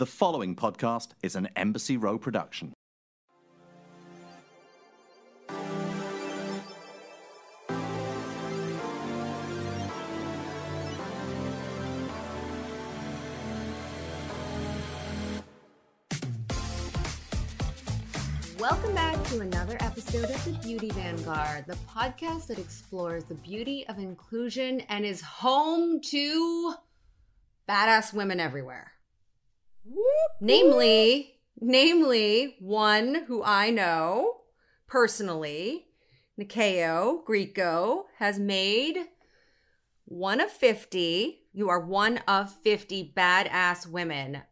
The following podcast is an Embassy Row production. Welcome back to another episode of the Beauty Vanguard, the podcast that explores the beauty of inclusion and is home to badass women everywhere. Namely, namely one who I know personally, Nyakio Grieco, has made one of 50. You are one of 50 badass women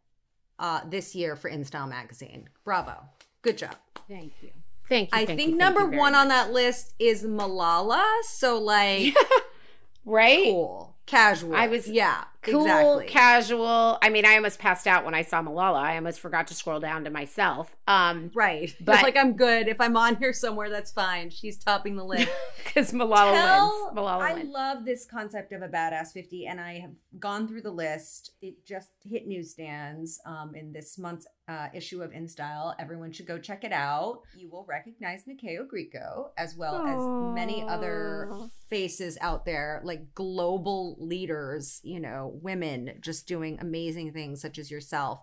uh, this year for InStyle magazine. Bravo. Good job. Thank you. Thank you. I thank think you, number one on that list is Malala. So, like, right? cool, casual. I was- yeah, Cool, exactly. casual. I mean, I almost passed out when I saw Malala. I almost forgot to scroll down to myself. Um, right. But- like, I'm good. If I'm on here somewhere, that's fine. She's topping the list. because Malala Tell- wins. Malala I wins. love this concept of a badass 50, and I have gone through the list. It just hit newsstands um, in this month's uh, issue of InStyle. Everyone should go check it out. You will recognize Nyakio Grieco as well as many other faces out there, like global leaders, you know, women just doing amazing things, such as yourself.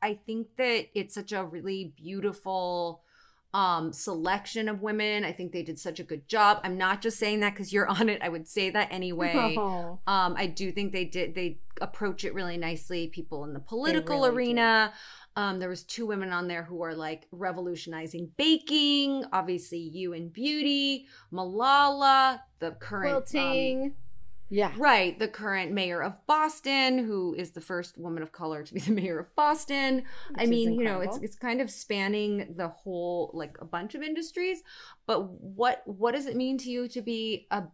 I think that it's such a really beautiful um selection of women. I think they did such a good job. I'm not just saying that because you're on it. I would say that anyway. Oh. um i do think they did they approach it really nicely. People in the political really arena. um there was two women on there who are like revolutionizing baking. Obviously you in beauty malala the current um, Quilting. Yeah. Right, the current mayor of Boston, who is the first woman of color to be the mayor of Boston. I Which is mean, you know, it's it's kind of spanning the whole like a bunch of industries. But what what does it mean to you to be a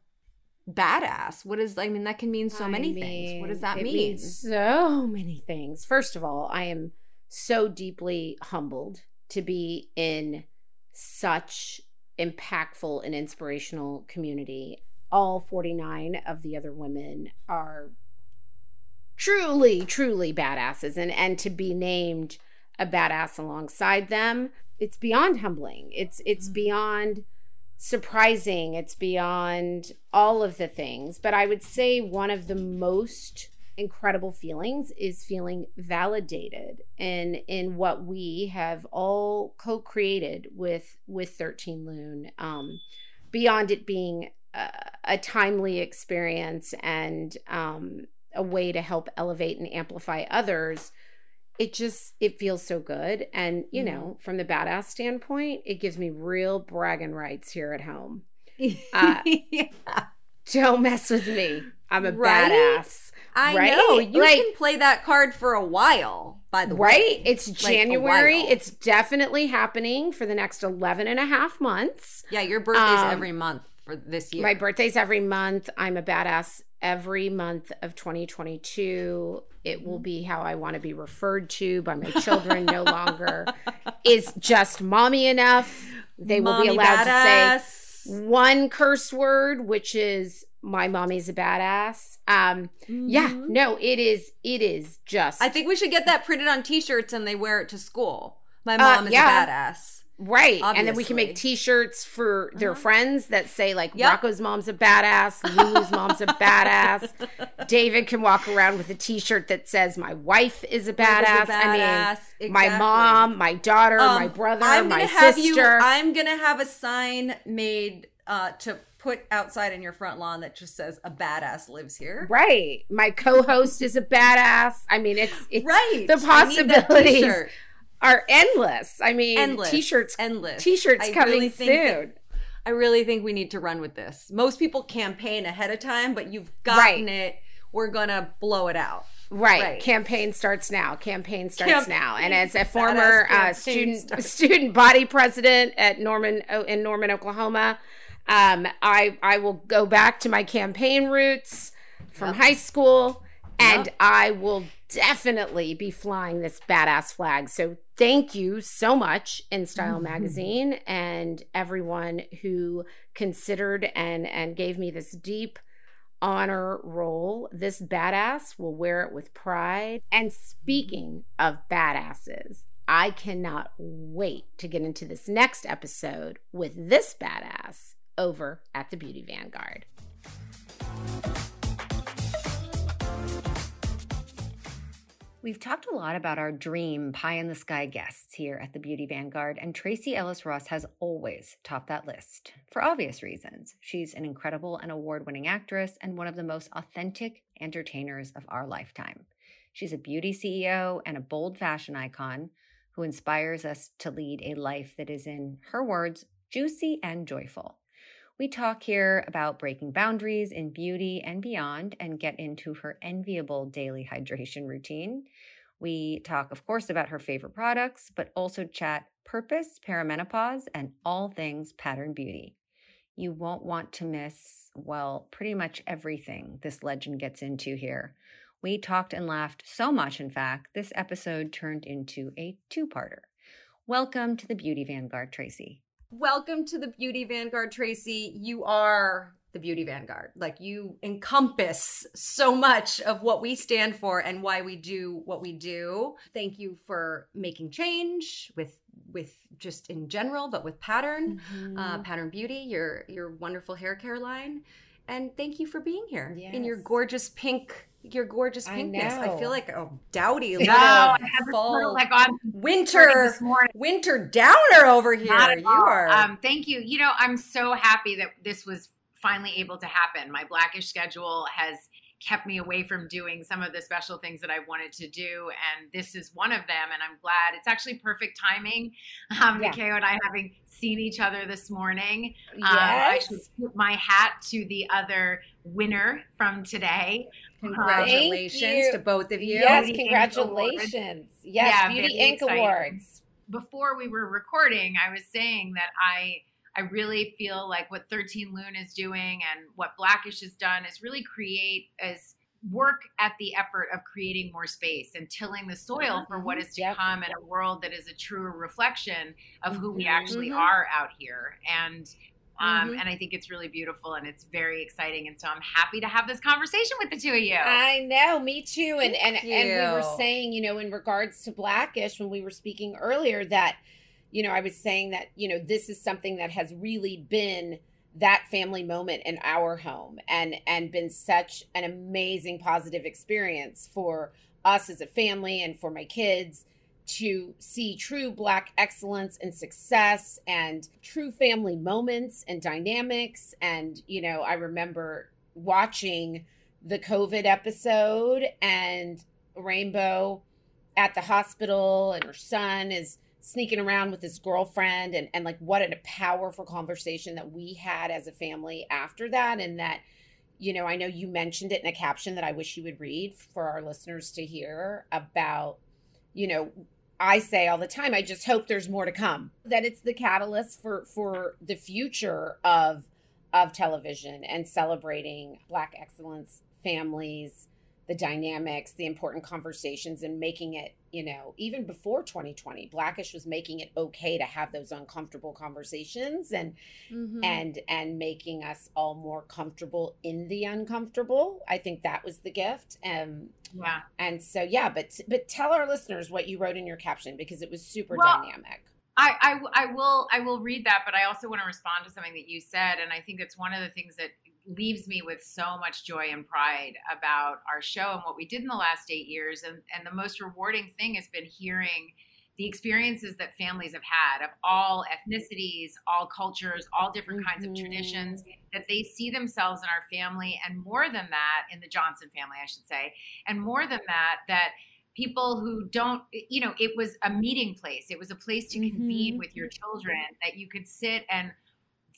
badass? What is I mean, that can mean so I many things. What does that it mean? means so many things. First of all, I am so deeply humbled to be in such impactful and inspirational community. All 49 of the other women are truly, truly badasses. And and to be named a badass alongside them, it's beyond humbling. It's it's Mhm. beyond surprising. It's beyond all of the things. But I would say one of the most incredible feelings is feeling validated in in what we have all co-created with with 13 Lune um beyond it being a, timely experience and um a way to help elevate and amplify others it just it feels so good and you know from the badass standpoint it gives me real bragging rights here at home uh, yeah. don't mess with me i'm a Right? badass I right? know. You Like- can play that card for a while, by the way. right it's a january it's definitely happening for the next 11 and a half months Yeah, your birthday's Um, every month for this year. my birthday's every month i'm a badass every month of 2022 it will be how i want to be referred to by my children no longer is just mommy enough they will be Mommy allowed to say one curse word which is my mommy's a badass um yeah Mhm. no it is it is just I think we should get that printed on T-shirts and they wear it to school. My Uh, mom is yeah. a badass. Right. And then we can make t-shirts for their Uh-huh. friends that say like Yep. Rocco's mom's a badass, Lulu's mom's a badass. David can walk around with a t-shirt that says my wife is a badass. I mean, badass. my mom, my daughter, my Um, brother, I'm my have sister. You, I'm gonna have a sign made uh, to put outside in your front lawn that just says "A badass lives here." right. My co-host is a badass. I mean, it's it's Right. the I need that possibilities. Are endless. I mean, endless t-shirts endless t-shirts I coming really think that- soon. I really think we need to run with this. Most people campaign ahead of time, but you've gotten it. We're gonna blow it out. Right. Right. Campaign starts now. Campaign starts now. And as a former uh, student starts. student body president at Norman in Norman, Oklahoma, um, I I will go back to my campaign roots from Yep. high school, and Yep. I will definitely be flying this badass flag. So thank you so much, In Style Mhm. Magazine, and everyone who considered and and gave me this deep honor roll. This badass will wear it with pride. And speaking of badasses, I cannot wait to get into this next episode with this badass over at the Beauty Vanguard. We've talked a lot about our dream pie in the sky guests here at the Beauty Vanguard, and Tracee Ellis Ross has always topped that list for obvious reasons. She's an incredible and award winning actress and one of the most authentic entertainers of our lifetime. She's a beauty CEO and a bold fashion icon who inspires us to lead a life that is, in her words, juicy and joyful. We talk here about breaking boundaries in beauty and beyond and get into her enviable daily hydration routine. We talk, of course, about her favorite products, but also chat purpose, perimenopause, and all things pattern beauty. You won't want to miss, well, pretty much everything this legend gets into here. We talked and laughed so much, in fact, this episode turned into a two parter. Welcome to the Beauty Vanguard, Tracee. Welcome to the Beauty Vanguard, Tracee. You are the Beauty Vanguard. Like you encompass so much of what we stand for and why we do what we do. Thank you for making change with with just in general, but with pattern, mm-hmm. uh, pattern beauty, your your wonderful hair care line, and thank you for being here yes. in your gorgeous pink your gorgeous pinkness. I, I feel like a dowdy little no, fall, like on winter winter downer over here. You are. Um, thank you. You know, I'm so happy that this was finally able to happen. My blackish schedule has kept me away from doing some of the special things that I wanted to do. And this is one of them. And I'm glad it's actually perfect timing. Um, yeah. Nyakio and I having seen each other this morning. Yes. Um, I should put my hat to the other winner from today. Congratulations to both of you. Yes, Beauty congratulations. Yes, yeah, Beauty Inc. Awards. Before we were recording, I was saying that I I really feel like what 13 Lune is doing and what Blackish has done is really create as work at the effort of creating more space and tilling the soil for what mm-hmm. to yep. come in a world that is a truer reflection of who we actually mm-hmm. are out here. And um, mm-hmm. and I think it's really beautiful and it's very exciting. And so I'm happy to have this conversation with the two of you. I know, me too. And and, and we were saying, you know, in regards to Blackish when we were speaking earlier that you know, I was saying that, you know, this is something that has really been that family moment in our home and and been such an amazing positive experience for us as a family and for my kids to see true black excellence and success and true family moments and dynamics. And you know i remember watching the covid episode and rainbow at the hospital and her son is sneaking around with his girlfriend and, and like what a powerful conversation that we had as a family after that. And that you know i know you mentioned it in a caption that i wish you would read for our listeners to hear about you know i say all the time i just hope there's more to come that it's the catalyst for for the future of of television and celebrating black excellence families the dynamics, the important conversations, and making it, you know, even before 2020, Blackish was making it okay to have those uncomfortable conversations and mm-hmm. and and making us all more comfortable in the uncomfortable. I think that was the gift. Um, yeah. And so yeah, but but tell our listeners what you wrote in your caption because it was super well, dynamic. I, I, I will I will read that, but I also want to respond to something that you said, and I think it's one of the things that leaves me with so much joy and pride about our show and what we did in the last eight years. And, and the most rewarding thing has been hearing the experiences that families have had of all ethnicities, all cultures, all different mm-hmm. kinds of traditions, mm-hmm. that they see themselves in our family. And more than that, in the Johnson family, I should say, and more than that, that people who don't you know it was a meeting place it was a place to mm-hmm. convene with your children that you could sit and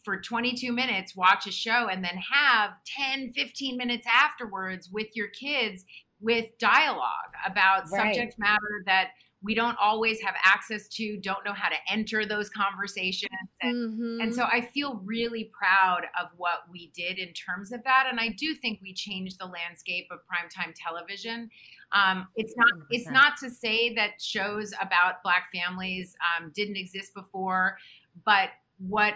for 22 minutes watch a show and then have 10 15 minutes afterwards with your kids with dialogue about right. subject matter that we don't always have access to don't know how to enter those conversations and, mm-hmm. and so i feel really proud of what we did in terms of that and i do think we changed the landscape of primetime television um, it's not 100%. it's not to say that shows about black families um, didn't exist before but what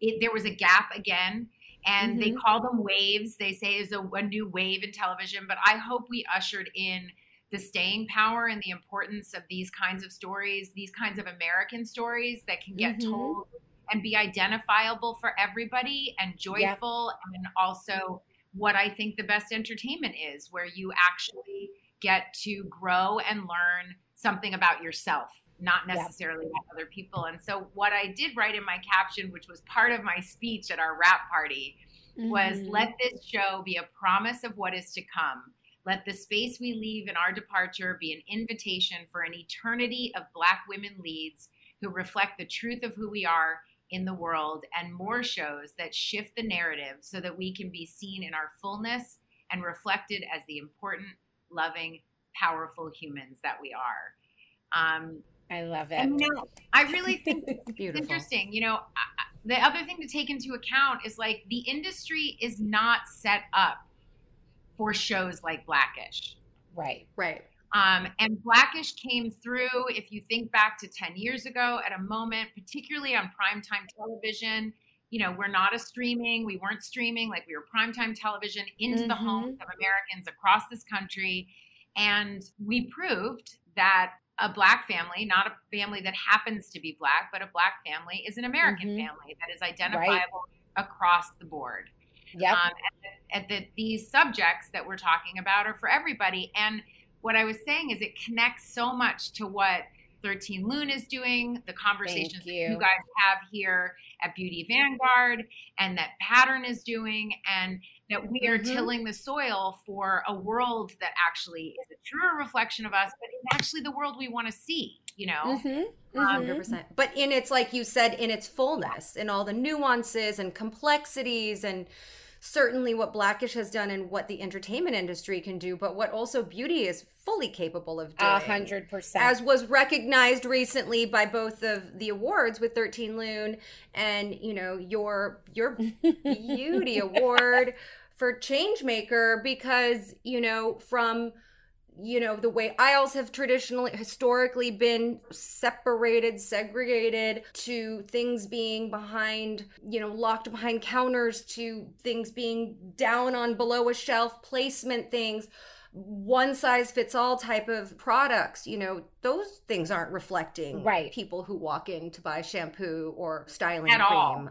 it, there was a gap again and they Mhm. call them waves. They say is a, a new wave in television, but I hope we ushered in the staying power and the importance of these kinds of stories, these kinds of American stories that can get Mhm. told and be identifiable for everybody and joyful and also what I think the best entertainment is, where you actually get to grow and learn something about yourself, not Yep. necessarily about other people. And so, what I did write in my caption, which was part of my speech at our wrap party, was Mhm. let this show be a promise of what is to come. Let the space we leave in our departure be an invitation for an eternity of Black women leads who reflect the truth of who we are in the world and more shows that shift the narrative so that we can be seen in our fullness and reflected as the important, loving, powerful humans that we are. Um, I love it. and you know, I really think it's Beautiful. interesting. You know, I- I- the other thing to take into account is like the industry is not set up for shows like Blackish. right. Right. Um, and Blackish came through, if you think back to 10 years ago, at a moment, particularly on primetime television. You know, we're not a streaming, we weren't streaming, like we were primetime television into the Mhm. homes of Americans across this country. And we proved that a Black family, not a family that happens to be Black, but a Black family, is an American Mhm. family that is identifiable across the board Yep. um, and, that, that these subjects that we're talking about are for everybody. And what I was saying is it connects so much to what 13 Lune is doing, the conversations that you. you guys have here at Beauty Vanguard, and that Pattern is doing, and that we are Mhm. tilling the soil for a world that actually is a truer reflection of us, but is actually the world we want to see, you know? Mhm. Um, Mhm. 100%. But in its, like you said, in its fullness, in all the nuances and complexities, and certainly what Blackish has done and what the entertainment industry can do, but what also beauty is fully capable of doing. A hundred percent. As was recognized recently by both of the awards with 13 Lune and, you know, your your beauty award for Changemaker because, you know, from you know the way aisles have traditionally historically been separated segregated to things being behind you know locked behind counters to things being down on below a shelf placement things one size fits all type of products you know those things aren't reflecting Right. people who walk in to buy shampoo or styling At cream all.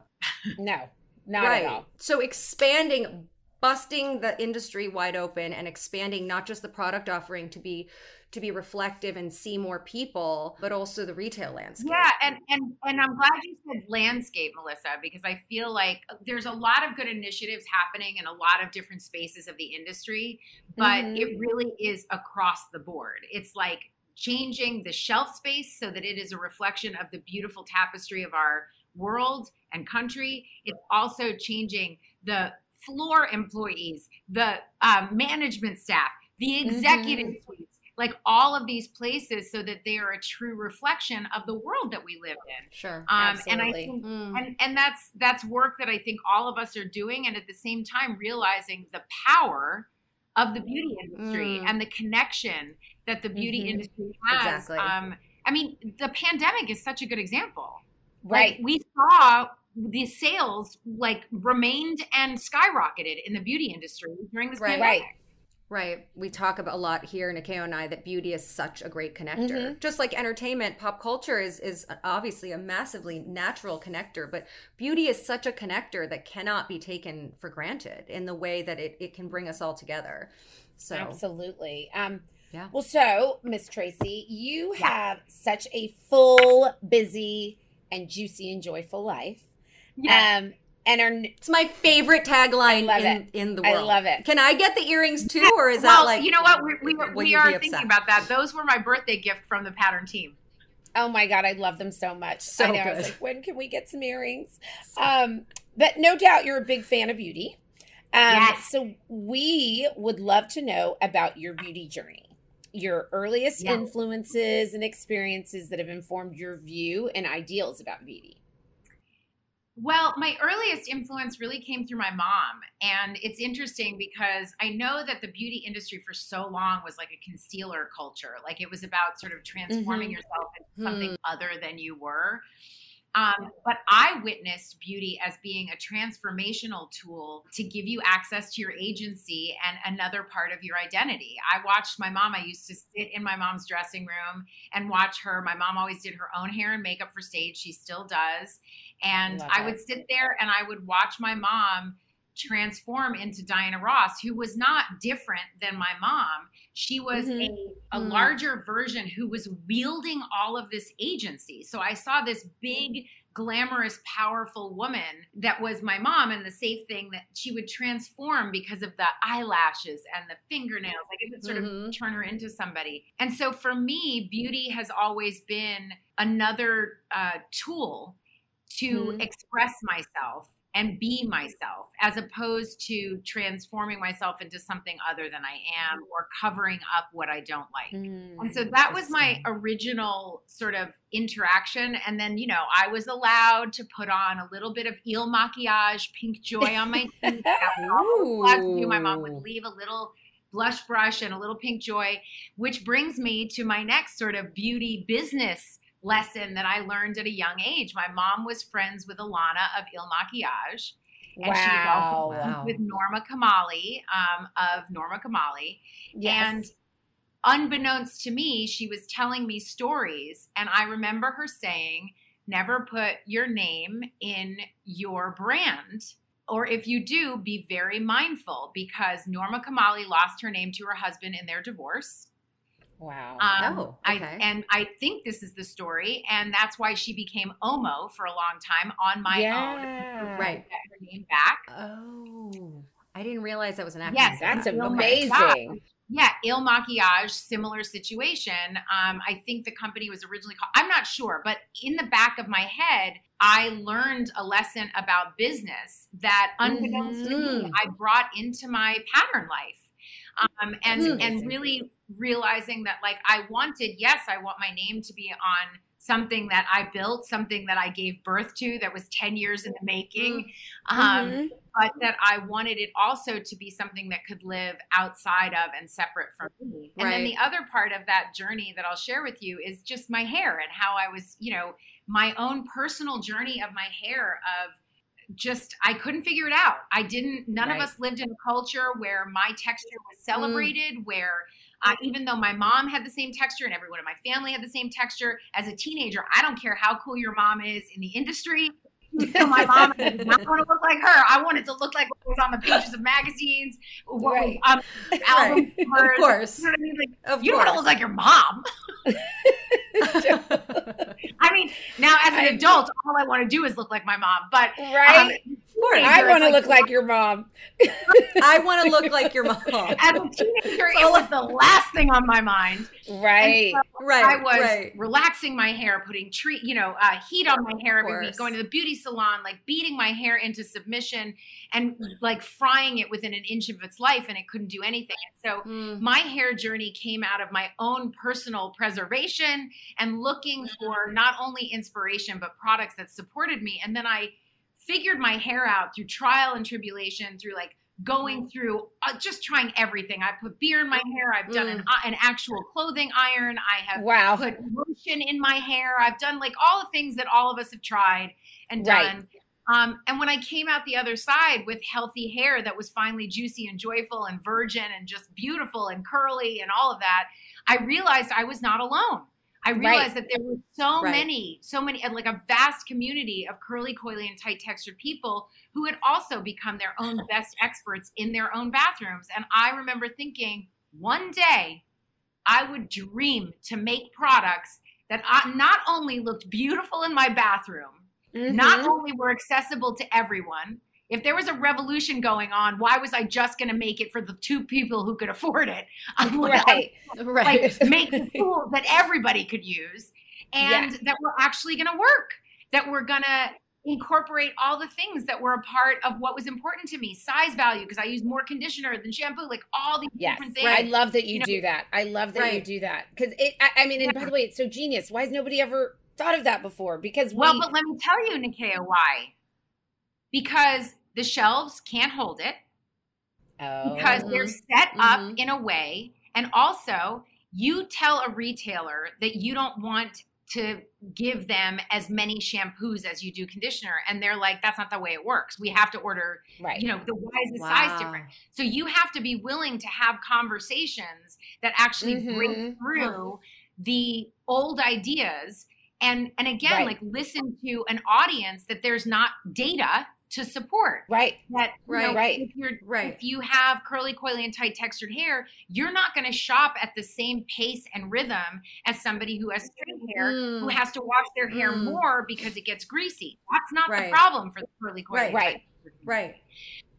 no, not right at all. so expanding busting the industry wide open and expanding not just the product offering to be to be reflective and see more people but also the retail landscape Yeah, and and and I'm glad you said landscape, Melissa, because I feel like there's a lot of good initiatives happening in a lot of different spaces of the industry, but Mhm. it really is across the board. It's like changing the shelf space so that it is a reflection of the beautiful tapestry of our world and country. It's also changing the floor employees, the um, management staff, the executive suites, like all of these places, so that they are a true reflection of the world that we live in. sure Um, and I think Mm. and and that's that's work that I think all of us are doing, and at the same time realizing the power of the beauty industry Mm. and the connection that the beauty Mhm. industry has. Exactly. Um, I mean, the pandemic is such a good example. Right. Like, we saw the sales like remained and skyrocketed in the beauty industry during this Right. pandemic. Right. right we talk about a lot here Nyakio and I that beauty is such a great connector Mhm. just like entertainment pop culture is is obviously a massively natural connector but beauty is such a connector that cannot be taken for granted in the way that it, it can bring us all together so Absolutely. Um, Yeah. Well, so Miss Tracee, you Yeah. have such a full, busy, and juicy and joyful life. Yeah. Um, and are It's my favorite tagline love in, it. in the world. I love it. Can I get the earrings too, or is well, that like you know what? We, we, will we are thinking upset? about that. Those were my birthday gift from the pattern team. oh my god, I love them so much. So I know. I was like, when can we get some earrings? Um, but no doubt you're a big fan of beauty. Um, Yes. So we would love to know about your beauty journey, your earliest Yeah. influences and experiences that have informed your view and ideals about beauty. Well, my earliest influence really came through my mom. And it's interesting because I know that the beauty industry for so long was like a concealer culture. Like it was about sort of transforming Mhm. yourself into something other than you were. Um, but I witnessed beauty as being a transformational tool to give you access to your agency and another part of your identity. I watched my mom, I used to sit in my mom's dressing room and watch her. My mom always did her own hair and makeup for stage, she still does. And Love I would sit there and I would watch my mom transform into Diana Ross, who was not different than my mom. She was Mhm. a, a Mm. larger version who was wielding all of this agency. So I saw this big, glamorous, powerful woman that was my mom, and the safe thing that she would transform because of the eyelashes and the fingernails. Like it would sort of Mhm. turn her into somebody. And so for me, beauty has always been another uh, tool to Mhm. express myself and be myself as opposed to transforming myself into something other than I am or covering up what I don't like. And so that was my original sort of interaction. And then, you know, I was allowed to put on a little bit of Il Makiage, pink joy on my teeth. That was all I was allowed to do. My mom would leave a little blush brush and a little pink joy, which brings me to my next sort of beauty business lesson that I learned at a young age. My mom was friends with Ilana of Il Makiage. And she was also Wow. friends Wow. with Norma Kamali um, of Norma Kamali. And unbeknownst to me, she was telling me stories. And I remember her saying, never put your name in your brand. Or if you do, be very mindful because Norma Kamali lost her name to her husband in their divorce. Wow. Um, Oh, I, okay. and I think this is the story, and that's why she became Omo for a long time on my own. Yeah. Right. Get her name back. Oh, I didn't realize that was an acronym. Yes, That's Okay. amazing. Yeah, Il Makiage, similar situation. Um, I think the company was originally called, I'm not sure, but in the back of my head, I learned a lesson about business that unbeknownst to me, Mhm. I brought into my pattern life. Um, and, That's and really realizing that, like, I wanted, yes, I want my name to be on something that I built, something that I gave birth to that was 10 years in the making. Um, Mhm. but that I wanted it also to be something that could live outside of and separate from me. And then the other part of that journey that I'll share with you is just my hair and how I was, you know, my own personal journey of my hair of just I couldn't figure it out. I didn't none Right. of us lived in a culture where my texture was celebrated where uh, even though my mom had the same texture and everyone in my family had the same texture, as a teenager, I don't care how cool your mom is in the industry. So my mom did not want to look like her. I wanted to look like what was on the pages of magazines, what was, Right. um, album Right. covers. Of course. You know what I mean? Like, Of you don't want to look like your mom. I mean, now as an adult, all I want to do is look like my mom. But um, Right? teenager, I want to like, look like your mom. I want to look like your mom. As a teenager, it was the last thing on my mind. Right. Right. I was right. relaxing my hair, putting tree, you know, uh, heat on my hair every week, going to the beauty salon, like beating my hair into submission and like frying it within an inch of its life, and it couldn't do anything. And so Mm. my hair journey came out of my own personal preservation and looking for not only inspiration but products that supported me and then i figured my hair out through trial and tribulation through like going through uh, just trying everything i put beer in my hair i've done an, uh, an actual clothing iron i have Wow. put lotion in my hair i've done like all the things that all of us have tried and Right. done um, and when I came out the other side with healthy hair that was finally juicy and joyful and virgin and just beautiful and curly and all of that, I realized I was not alone. I realized that there were so Right. many, so many, like a vast community of curly, coily, and tight textured people who had also become their own best experts in their own bathrooms. And I remember thinking, one day I would dream to make products that I, not only looked beautiful in my bathroom, not Mhm. only were accessible to everyone if there was a revolution going on why was i just going to make it for the two people who could afford it i would right. Right. like make the tools that everybody could use and that were actually going to work that were going to incorporate all the things that were a part of what was important to me size value because i use more conditioner than shampoo like all these Yes, different things I love that you, You know- do that. I love that you do that because it. I, I mean, and by the way, it's so genius. Why has nobody ever thought of that before? Because we, well but let me tell you Nyakio why because the shelves can't hold it oh, because they're set up Mhm. in a way and also you tell a retailer that you don't want to give them as many shampoos as you do conditioner and they're like that's not the way it works we have to order Right. you know the why is the Wow. size different so you have to be willing to have conversations that actually break Mhm. through the old ideas and and again Right. like listen to an audience that there's not data to support right. that you know, Right. Right. if you're Right. if you have curly coily and tight textured hair you're not going to shop at the same pace and rhythm as somebody who has straight hair who Mm. has to wash their hair Mm. more because it gets greasy that's not Right. the problem for the curly coily Right. Right. tight textured hair. Right.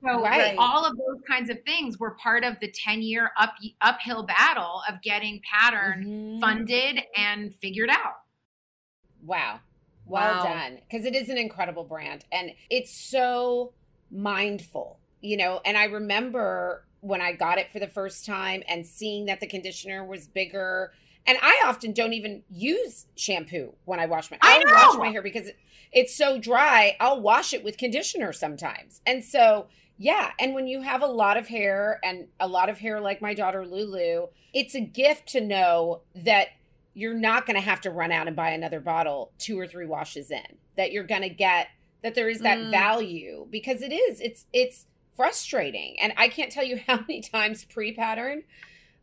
So Right. all of those kinds of things were part of the 10 year up uphill battle of getting pattern Mhm. funded and figured out. Wow. Well Wow. done. Because it is an incredible brand and it's so mindful, you know. And I remember when I got it for the first time and seeing that the conditioner was bigger. And I often don't even use shampoo when I wash my I wash my hair because it- it's so dry. I'll wash it with conditioner sometimes. And so yeah, and when you have a lot of hair and a lot of hair like my daughter Lulu, it's a gift to know that you're not going to have to run out and buy another bottle two or three washes in. That you're going to get that there is that Mm. value because it is it's it's frustrating. And I can't tell you how many times pre-pattern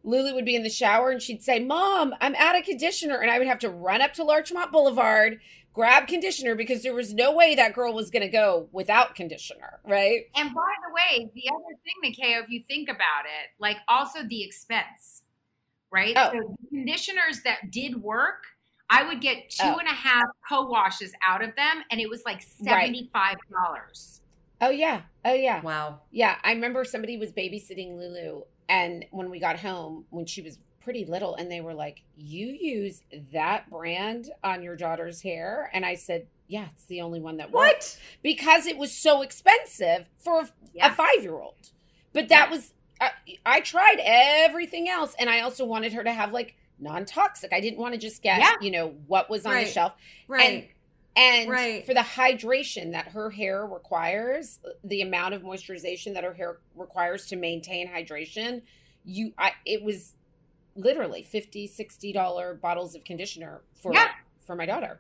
Lulu would be in the shower and she'd say, "Mom, I'm out of conditioner." And I would have to run up to Larchmont Boulevard, grab conditioner because there was no way that girl was going to go without conditioner, right? And by the way, the other thing, Nyakio, if you think about it, like also the expense, right? Oh. So the conditioners that did work, I would get two Oh. and a half co-washes out of them, and it was like seventy-five dollars. Oh yeah. Oh yeah. Wow. Yeah, I remember somebody was babysitting Lulu, and when we got home, when she was pretty little, and they were like, "You use that brand on your daughter's hair?" And I said, "Yeah, it's the only one that works What? because it was so expensive for a, Yeah. five-year-old." But that Yeah. was I, I tried everything else, and I also wanted her to have like non-toxic. I didn't want to just get Yeah. you know what was on the shelf. Right. And Right. for the hydration that her hair requires, the amount of moisturization that her hair requires to maintain hydration, you I it was literally 50 60 dollar bottles of conditioner for Yeah. for my daughter.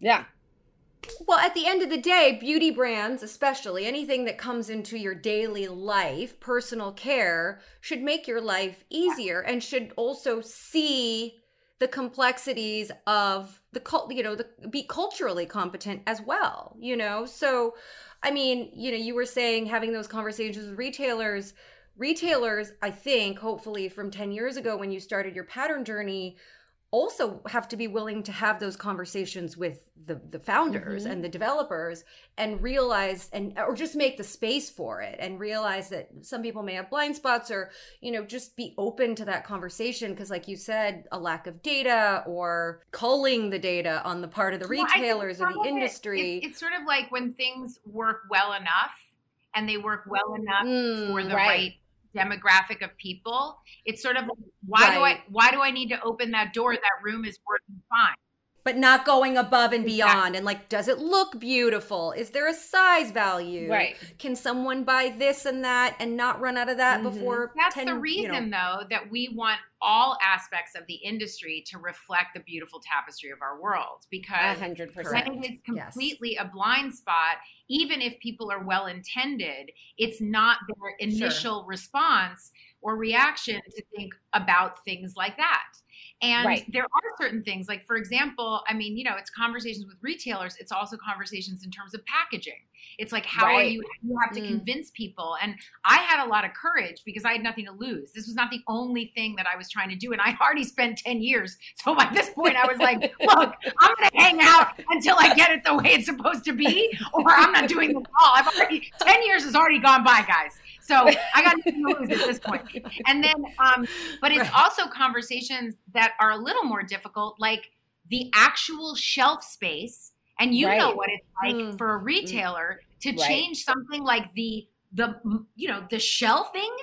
Yeah. Well, at the end of the day, beauty brands, especially anything that comes into your daily life, personal care, should make your life easier and should also see the complexities of the cult, you know, the be culturally competent as well, you know? So, I mean, you know, you were saying having those conversations with retailers, retailers, I think, hopefully from 10 years ago when you started your pattern journey, also have to be willing to have those conversations with the the founders Mhm. and the developers and realize and or just make the space for it and realize that some people may have blind spots or you know just be open to that conversation because like you said a lack of data or culling the data on the part of the Well, retailers or the it- industry it's, it's sort of like when things work well enough and they work well enough Mm, for the right. right. Demographic of people. It's sort of like, why do I why do I need to open that door? That room is working fine. But not going above and Exactly. beyond and like does it look beautiful is there a size value Right. can someone buy this and that and not run out of that Mhm. before That's 10, the you reason, know, though, that we want all aspects of the industry to reflect the beautiful tapestry of our world. Because hundred Correct. percent. when it is Yes. completely a blind spot, even if people are well intended, it's not their initial response or reaction to think about things like that. And Right. there are certain things, like for example, I mean, you know, it's conversations with retailers, it's also conversations in terms of packaging. It's like how are Right. you you have to Mm. convince people. And I had a lot of courage because I had nothing to lose. This was not the only thing that I was trying to do. And I already spent 10 years. So by this point, I was like, look, I'm going to hang out until I get it the way it's supposed to be, or I'm not doing this at all. I've already, 10 years has already gone by, guys. So I got nothing to lose at this point. And then, um, but it's Right. also conversations that are a little more difficult, like the actual shelf space. And you know what it's like Mm. for a retailer to Right. change something like the the you know the shelving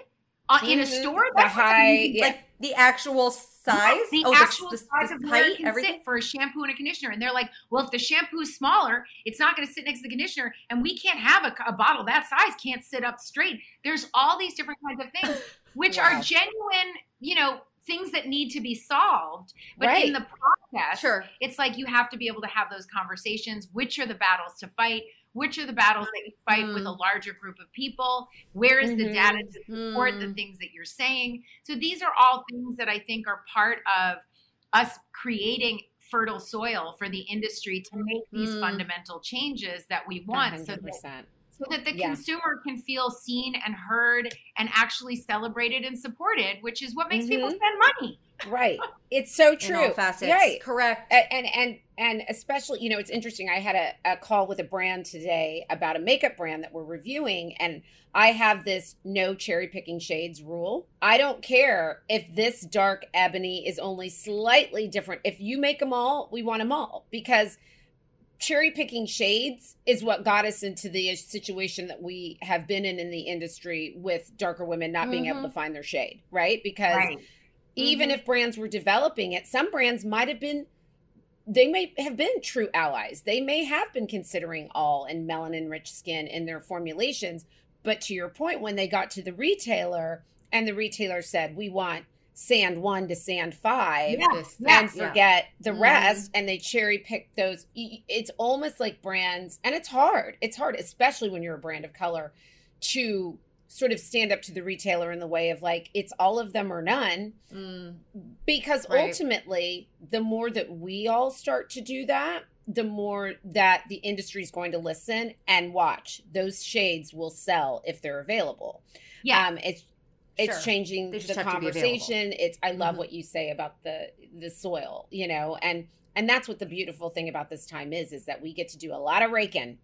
uh, in a Mhm. store. That's something high- can yeah. The actual size the oh, actual the, size the of it height can everything sit for a shampoo and a conditioner. And they're like, well, if the shampoo is smaller, it's not going to sit next to the conditioner, and we can't have a, a bottle that size can't sit up straight. There's all these different kinds of things, which Wow. are genuine, you know, things that need to be solved. But Right. in the process, Sure. it's like you have to be able to have those conversations. Which are the battles to fight? Which are the battles that you fight with a larger group of people? Where is the Mhm. data to support the Mm. things that you're saying? So these are all things that I think are part of us creating fertile soil for the industry to make these Mm. fundamental changes that we want so that 100%. So that the Yeah. consumer can feel seen and heard and actually celebrated and supported, which is what makes people Mhm. spend money. Right. It's so In true. all facets. Right. Correct. A- and and and especially you know it's interesting i had a, a call with a brand today about a makeup brand that we're reviewing and i have this no cherry picking shades rule i don't care if this dark ebony is only slightly different if you make them all we want them all because cherry picking shades is what got us into the situation that we have been in in the industry with darker women not being able Mhm. to find their shade right because even Mhm. if brands were developing it, some brands might have been they may have been true allies. They may have been considering all and melanin rich skin in their formulations. But to your point, when they got to the retailer and the retailer said, We want sand one to sand five Yeah. Yeah. and forget the Mhm. rest and they cherry pick those it's almost like brands and it's hard it's hard especially when you're a brand of color to sort of stand up to the retailer in the way of like it's all of them or none Mm. because Right. ultimately the more that we all start to do that the more that the industry is going to listen and watch those shades will sell if they're available Yeah. um it's it's Sure. changing the have to be available. conversation it's i love Mhm. what you say about the the soil you know and and that's what the beautiful thing about this time is is that we get to do a lot of raking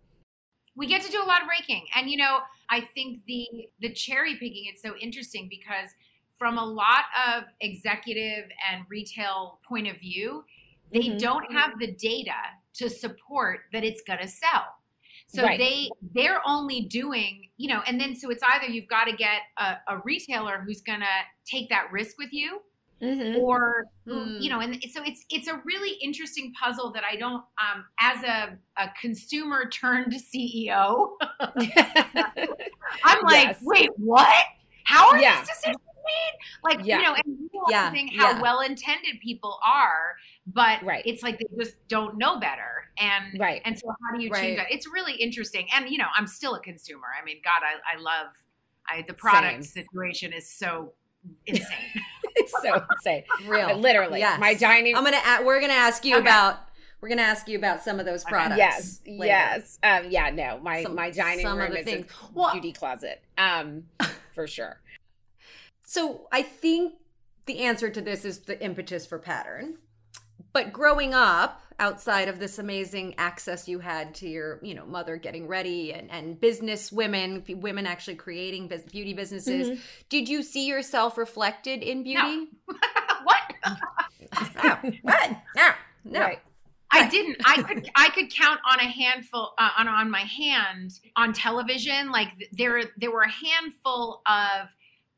we get to do a lot of raking and you know i think the the cherry picking it's so interesting because from a lot of executive and retail point of view they Mhm. don't have the data to support that it's going to sell so Right. they they're only doing you know and then so it's either you've got to get a, a retailer who's going to take that risk with you mm-hmm. or Mm. you know and so it's it's a really interesting puzzle that i don't um as a, a consumer turned ceo i'm like Yes. wait what how are Yeah. these decisions made like Yeah. you know and Yeah, realizing how yeah. well intended people are but Right. it's like they just don't know better and right and so how do you Right. change that it's really interesting and you know i'm still a consumer i mean god i, I love I, the product Same. situation is so insane it's so insane Real. literally Yes. my dining I'm gonna. A- we're gonna ask you Okay. about. We're gonna ask you about some of those Okay. products. yes later. yes um yeah no my Some- my dining some of room the is things. a Well- beauty closet um for sure So I think the answer to this is the impetus for pattern. But growing up outside of this amazing access you had to your, you know, mother getting ready and, and business women, women actually creating beauty businesses, Mm-hmm. did you see yourself reflected in beauty? what No. what? No. No. right I didn't. I could. I could count on a handful uh, on on my hand on television. Like th- there, there were a handful of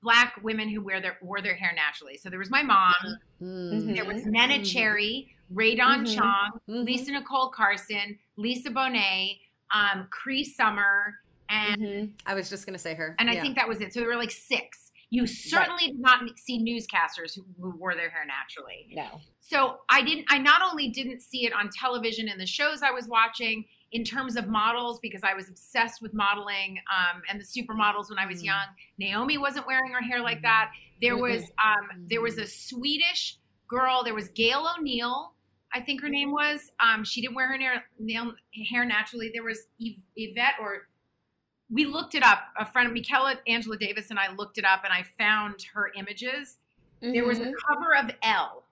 black women who wear their wore their hair naturally. So there was my mom. Mm. There was Mhm. Neneh Mhm. Cherry, Rae Dawn Mhm. Chong, Mhm. Lisa Nicole Carson, Lisa Bonet, um, Cree Summer, and Mhm. I was just gonna say her. and I think that was it. So there were like six. You certainly did not see newscasters who, who wore their hair naturally. no so i didn't i not only didn't see it on television in the shows i was watching in terms of models because i was obsessed with modeling um, and the supermodels when i was Mm. young naomi wasn't wearing her hair like that there was um, there was a swedish girl there was gail o'neill i think her name was. Um, she didn't wear her hair, nail, hair naturally. There was yvette or we looked it up. A friend of michaela angela davis and i looked it up and i found her images. There was a Mhm. cover of Elle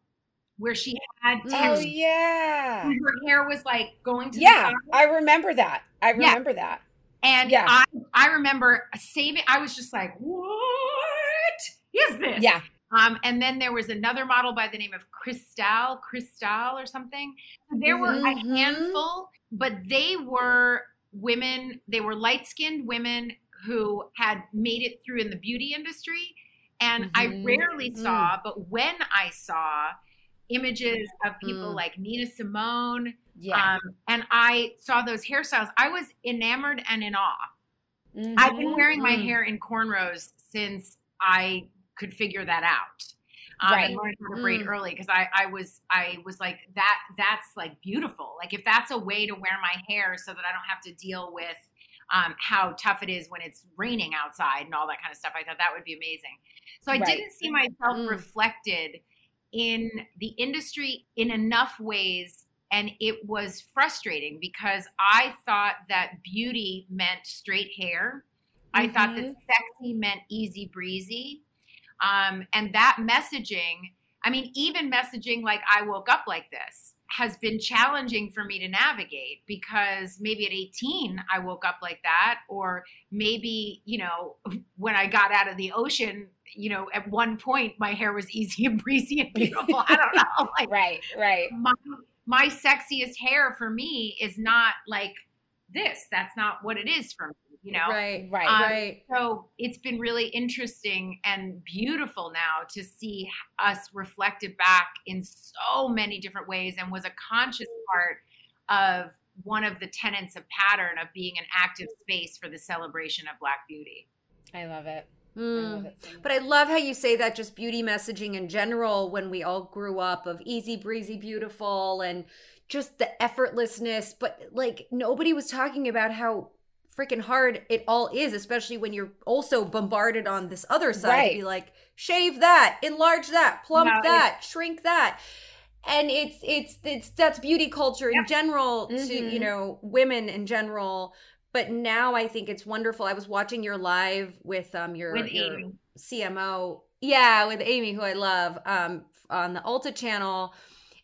where she had oh yeah. And her hair was like going to yeah i remember that. I Yeah. remember that. And Yeah. I I remember saving I was just like, what is this? yeah Um, and then there was another model by the name of Cristal, Cristal or something. There were a Mhm. handful, but they were women, they were light-skinned women who had made it through in the beauty industry. And I Mhm. rarely saw, but when I saw images of people Mm. like Nina Simone, yeah um, and I saw those hairstyles, I was enamored and in awe. I've been Mhm. wearing my Mm. hair in cornrows since I could figure that out. um, Right. and learned how to braid Mm. early because I, I was I was like that that's like beautiful. Like if that's a way to wear my hair so that I don't have to deal with um, how tough it is when it's raining outside and all that kind of stuff. I thought that would be amazing. So I Right. didn't see myself Mm. reflected in the industry in enough ways. And it was frustrating because I thought that beauty meant straight hair. I thought that sexy meant easy breezy. Um, and that messaging, I mean, even messaging like I woke up like this has been challenging for me to navigate because maybe at 18 I woke up like that, or maybe, you know, when I got out of the ocean, you know, at one point my hair was easy and breezy and beautiful. I don't know. Like Right, right. my my sexiest hair for me is not like this. That's not what it is for me, you know? Right. Right. Um, right. So it's been really interesting and beautiful now to see us reflected back in so many different ways and was a conscious part of one of the tenets of pattern of being an active space for the celebration of Black beauty. I love it. I Mm. love it so. But I love how you say that just beauty messaging in general when we all grew up of easy breezy beautiful and just the effortlessness but like nobody was talking about how freaking hard it all is especially when you're also bombarded on this other side Right. to be like shave that enlarge that plump No, that shrink that and it's it's it's that's beauty culture in Yep. general to Mhm. you know women in general but now I think it's wonderful. I was watching your live with um your, With your CMO, yeah, with Amy, who I love, um, on the Ulta channel,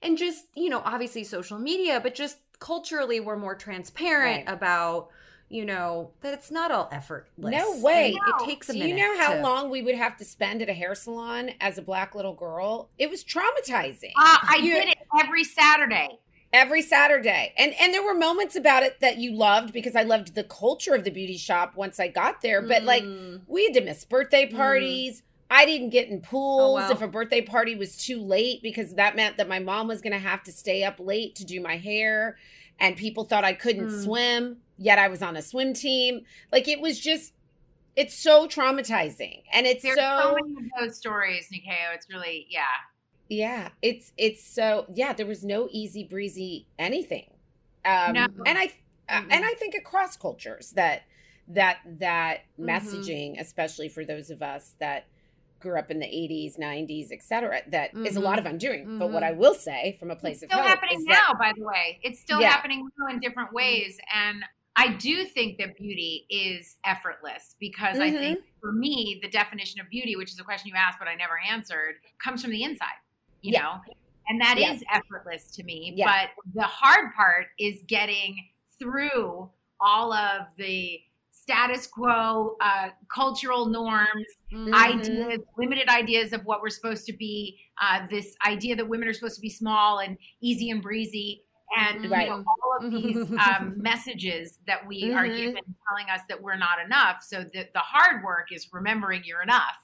and just you know, obviously social media, but just culturally, we're more transparent Right. about you know that it's not all effortless. No way. No. It takes a Do minute. you know how to- long we would have to spend at a hair salon as a black little girl? It was traumatizing. Uh, I You- did it every Saturday. every Saturday. And and there were moments about it that you loved because I loved the culture of the beauty shop once I got there. But like Mm. we had to miss birthday parties. I didn't get in pools wow. if a birthday party was too late because that meant that my mom was going to have to stay up late to do my hair and people thought I couldn't Mm. swim, yet I was on a swim team. Like it was just it's so traumatizing. And it's There's so, so many of those stories, Nyakio. It's really, yeah. yeah, it's it's so yeah, there was no easy breezy anything. Um No. and I uh, and I think across cultures that that that Mhm. messaging especially for those of us that grew up in the 80s 90s etc that is a lot of undoing but what Mhm. i will say from a place It's of still happening now, that, by the way. It's still Yeah. happening now in different ways. And I do think that beauty is effortless because I think for me, the definition of beauty, which is a question you asked but I never answered, comes from the inside, you Yeah. know? And that is Yeah. effortless to me. Yeah. But the hard part is getting through all of the status quo, uh, cultural norms, Mhm. ideas, limited ideas of what we're supposed to be. Uh, this idea that women are supposed to be small and easy and breezy, and you know, all of these um, messages that we are Mhm. given telling us that we're not enough. So the, the hard work is remembering you're enough.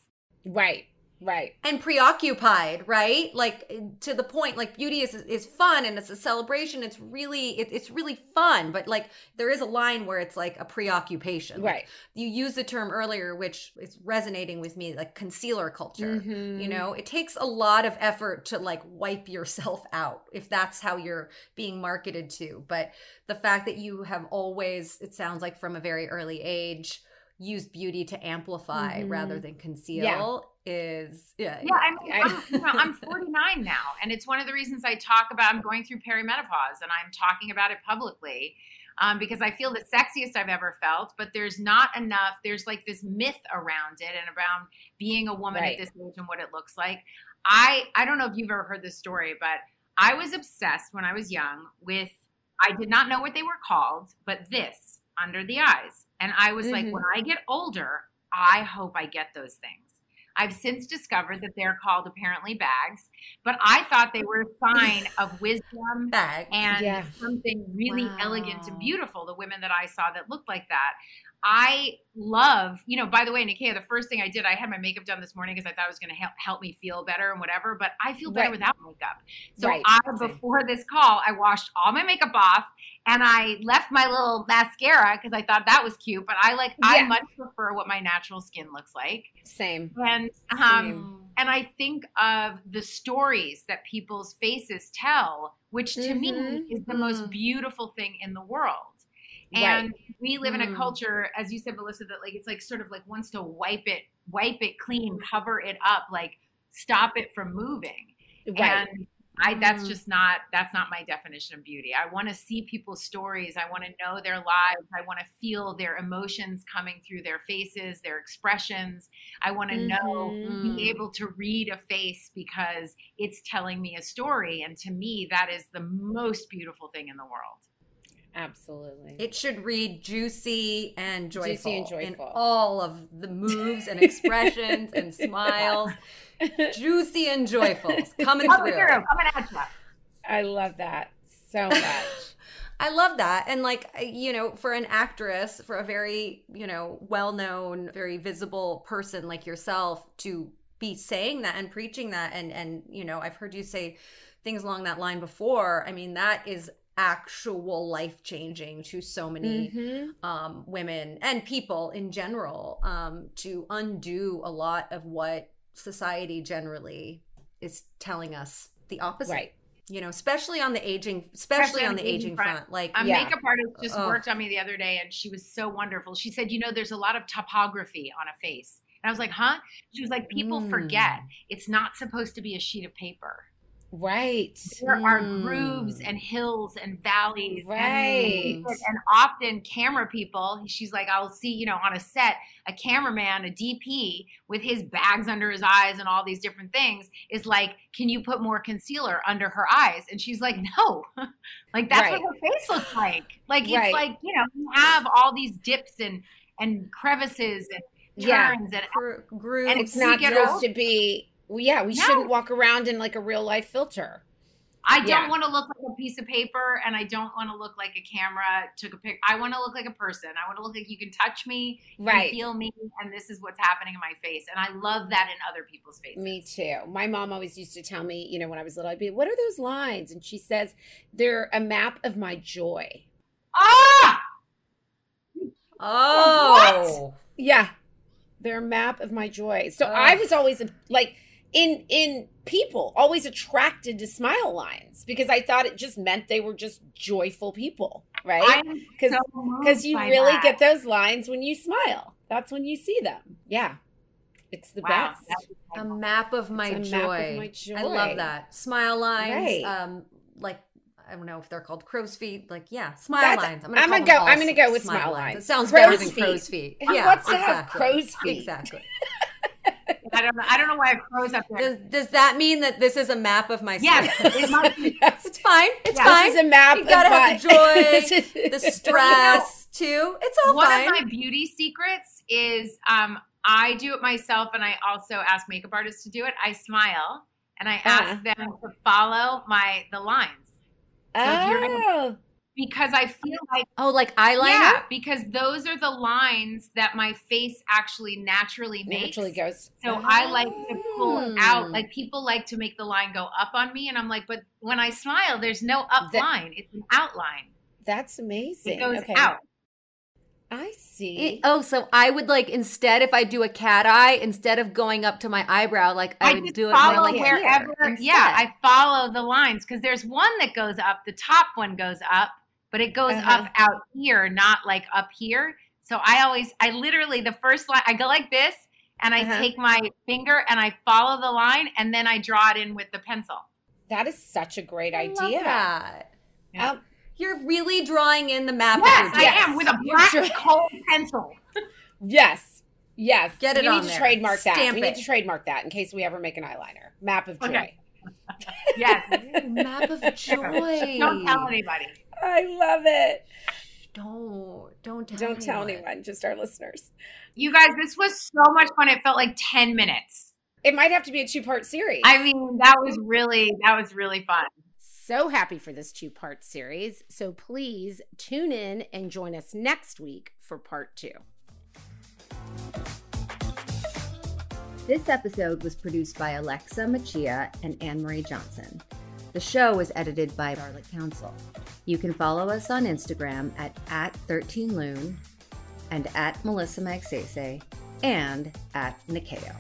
right right. And preoccupied right? Like to the point like beauty is is fun and it's a celebration. It's really it, it's really fun but like there is a line where it's like a preoccupation. Like, right. you used the term earlier which is resonating with me like concealer culture Mhm. you know? It takes a lot of effort to like wipe yourself out if that's how you're being marketed to. But the fact that you have always it sounds like from a very early age used beauty to amplify Mhm. rather than conceal is yeah Yeah, I mean, I'm, you know, I'm 49 now, and it's one of the reasons I talk about. I'm going through perimenopause, and I'm talking about it publicly um, because I feel the sexiest I've ever felt. But there's not enough. There's like this myth around it and around being a woman Right. at this age and what it looks like. I I don't know if you've ever heard this story, but I was obsessed when I was young with. I did not know what they were called, but this under the eyes, and I was like, Mhm. when I get older, I hope I get those things. I've since discovered that they're called apparently bags, but I thought they were a sign of wisdom bag and Yeah. something really elegant and beautiful. The women that I saw that looked like that. I love, you know, by the way, Nyakio, the first thing I did, I had my makeup done this morning because I thought it was going to help, help me feel better and whatever, but I feel better Right. without makeup. So Right. I, before this call, I washed all my makeup off and I left my little mascara because I thought that was cute, but I like, I much prefer what my natural skin looks like. same And um, Same. and I think of the stories that people's faces tell, which to me Mhm. is the most Mm. beautiful thing in the world. Right. We live in a Mm. culture, as you said, Melissa, that like it's like sort of like wants to wipe it, wipe it clean, cover it up, like stop it from moving. Right. And I that's Mm. just not that's not my definition of beauty. I want to see people's stories. I want to know their lives. I want to feel their emotions coming through their faces, their expressions. I want to know Mhm. be able to read a face because it's telling me a story and to me that is the most beautiful thing in the world. Absolutely. It should read juicy and joyful, Juicy and in all of the moves and expressions and smiles. Juicy and joyful, coming Coming through. through, coming at you. I love that so much. I love that. And like, you know, for an actress, for a very, you know, well-known, very visible person like yourself to be saying that and preaching that and and you know, I've heard you say things along that line before. I mean, that is actual life-changing to so many Mhm. um, women and people in general um, to undo a lot of what society generally is telling us the opposite. Right. You know, especially on the aging, especially, on the aging front. Like, A Yeah. makeup artist just worked on me the other day and she was so wonderful. She said, You know, there's a lot of topography on a face. And I was like, Huh? She was like, People Mm. forget it's not supposed to be a sheet of paper. Right. There are Mm. grooves and hills and valleys. Right. And, often camera people, she's like, I'll see, you know, on a set, a cameraman, a DP with his bags under his eyes and all these different things is like, Can you put more concealer under her eyes? And she's like, No. like that's Right. what her face looks like. Like it's Right. like, you know, you have all these dips and and crevices and Yeah. turns and gro- grooves. And It's not supposed to be. Well, yeah, we No. shouldn't walk around in like a real life filter. I don't Yeah. want to look like a piece of paper and I don't want to look like a camera took a pic. I want to look like a person. I want to look like you can touch me, you can Right. feel me, and this is what's happening in my face. And I love that in other people's faces. Me too. My mom always used to tell me, you know, when I was little, I'd be, "What are those lines?" And she says, "They're a map of my joy." Ah! oh. Yeah, they're a map of my joy. So Ugh. I was always like in in people, always attracted to smile lines because I thought it just meant they were just joyful people, right? I'm Because so because you really that. get those lines when you smile. That's when you see them. Yeah, it's the Wow, best. A map of my, It's a joy. map of my joy. I love that. Smile lines. Right. Um, like I don't know if they're called crow's feet. Like yeah, smile That's- lines. I'm call gonna go- I'm gonna go with smile lines. It sounds Crow's better than feet. crow's feet. Who Yeah, wants to have crow's feet? Exactly. I don't know. I don't know why I froze up there. Does, does that mean that this is a map of my Yes, it must be. Yes. It's fine. It's Yeah. fine. This is a map. You gotta of have the joy, the stress too. It's all One fine. of my beauty secrets is um, I do it myself, and I also ask makeup artists to do it. I smile and I ask them to follow my the lines if you're gonna- oh, because I feel like oh, like eyeliner. yeah, because those are the lines that my face actually naturally makes. naturally goes. So I like to pull out. Mm. Like people like to make the line go up on me, and I'm like, but when I smile, there's no up That- line; it's an outline. That's amazing. It goes okay. out. I see. It- oh, so I would like instead if I do a cat eye, instead of going up to my eyebrow, like I, I, would just do it follow more like wherever. here Yeah. I follow the lines because there's one that goes up. The top one goes up, but it goes Uh-huh. up out here, not like up here. So I always, I literally, the first line, I go like this, and I Uh-huh. take my finger and I follow the line, and then I draw it in with the pencil. that is such a great I love idea. that. Yeah. Um, You're really drawing in the map. Yes, of I Yes. am with a black drawing- kohl pencil. yes. Yes. Get it we on need to there. trademark that. Stamp we need to trademark that in case we ever make an eyeliner. Map of joy. Okay. Yes. Map of joy. Don't tell anybody. I love it. Don't don't tell Don't tell anyone. anyone, just our listeners. You guys, this was so much fun. It felt like 10 minutes. It might have to be a two part series. I mean, that was really, that was really fun. so happy for this two part series. So please tune in and join us next week for part two. This episode was produced by Alexa Machia and Anne Marie Johnson. The show was edited by Charlotte Council. You can follow us on Instagram at, at 13lune and at Melissa Magsaysay and at Nyakio.